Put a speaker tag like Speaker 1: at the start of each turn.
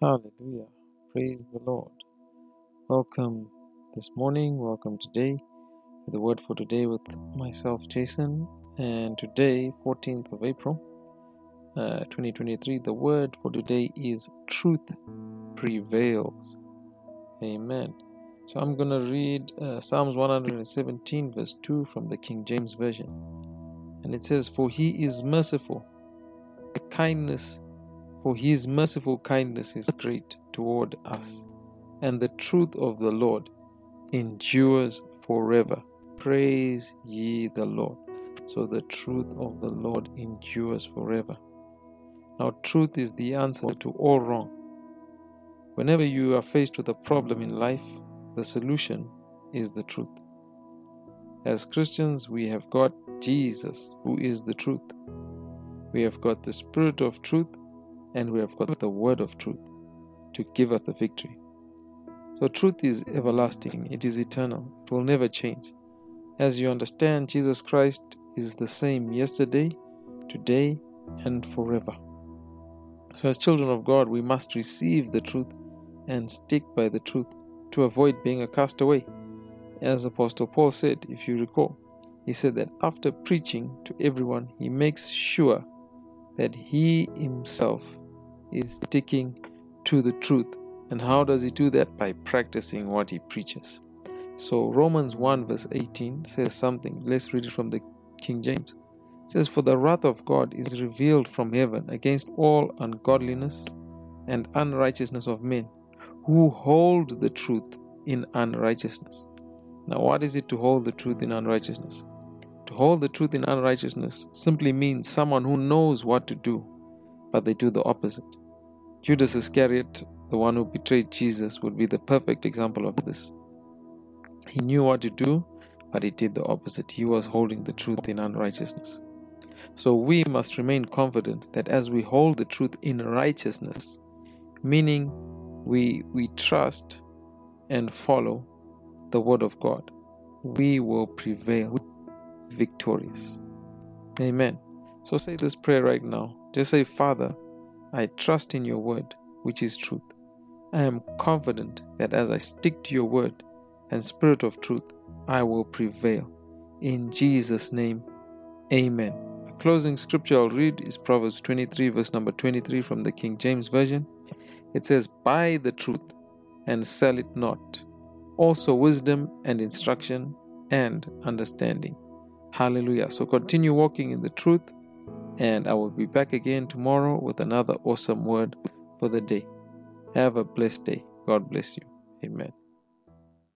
Speaker 1: Hallelujah. Praise the Lord. Welcome this morning. Welcome today to the word for today with myself, Jason. And today, 14th of April, uh, 2023, the word for today is truth prevails. Amen. So I'm going to read uh, Psalms 117, verse 2 from the King James Version. And it says, For he is merciful, kindness for his merciful kindness is great toward us, and the truth of the Lord endures forever. Praise ye the Lord. So the truth of the Lord endures forever. Now, truth is the answer to all wrong. Whenever you are faced with a problem in life, the solution is the truth. As Christians, we have got Jesus, who is the truth. We have got the Spirit of truth and we have got the word of truth to give us the victory. So, truth is everlasting, it is eternal, it will never change. As you understand, Jesus Christ is the same yesterday, today, and forever. So, as children of God, we must receive the truth and stick by the truth to avoid being a castaway. As Apostle Paul said, if you recall, he said that after preaching to everyone, he makes sure that he himself is sticking to the truth. And how does he do that? By practicing what he preaches. So Romans 1 verse 18 says something. Let's read it from the King James. It says, For the wrath of God is revealed from heaven against all ungodliness and unrighteousness of men who hold the truth in unrighteousness. Now, what is it to hold the truth in unrighteousness? To hold the truth in unrighteousness simply means someone who knows what to do, but they do the opposite. Judas Iscariot, the one who betrayed Jesus, would be the perfect example of this. He knew what to do, but he did the opposite. He was holding the truth in unrighteousness. So we must remain confident that as we hold the truth in righteousness, meaning we we trust and follow the word of God, we will prevail victorious. Amen. So say this prayer right now. Just say, Father, I trust in your word, which is truth. I am confident that as I stick to your word and spirit of truth, I will prevail. In Jesus' name, amen. A closing scripture I'll read is Proverbs 23, verse number 23 from the King James Version. It says, Buy the truth and sell it not, also wisdom and instruction and understanding. Hallelujah. So continue walking in the truth and I will be back again tomorrow with another awesome word for the day. Have a blessed day. God bless you. Amen.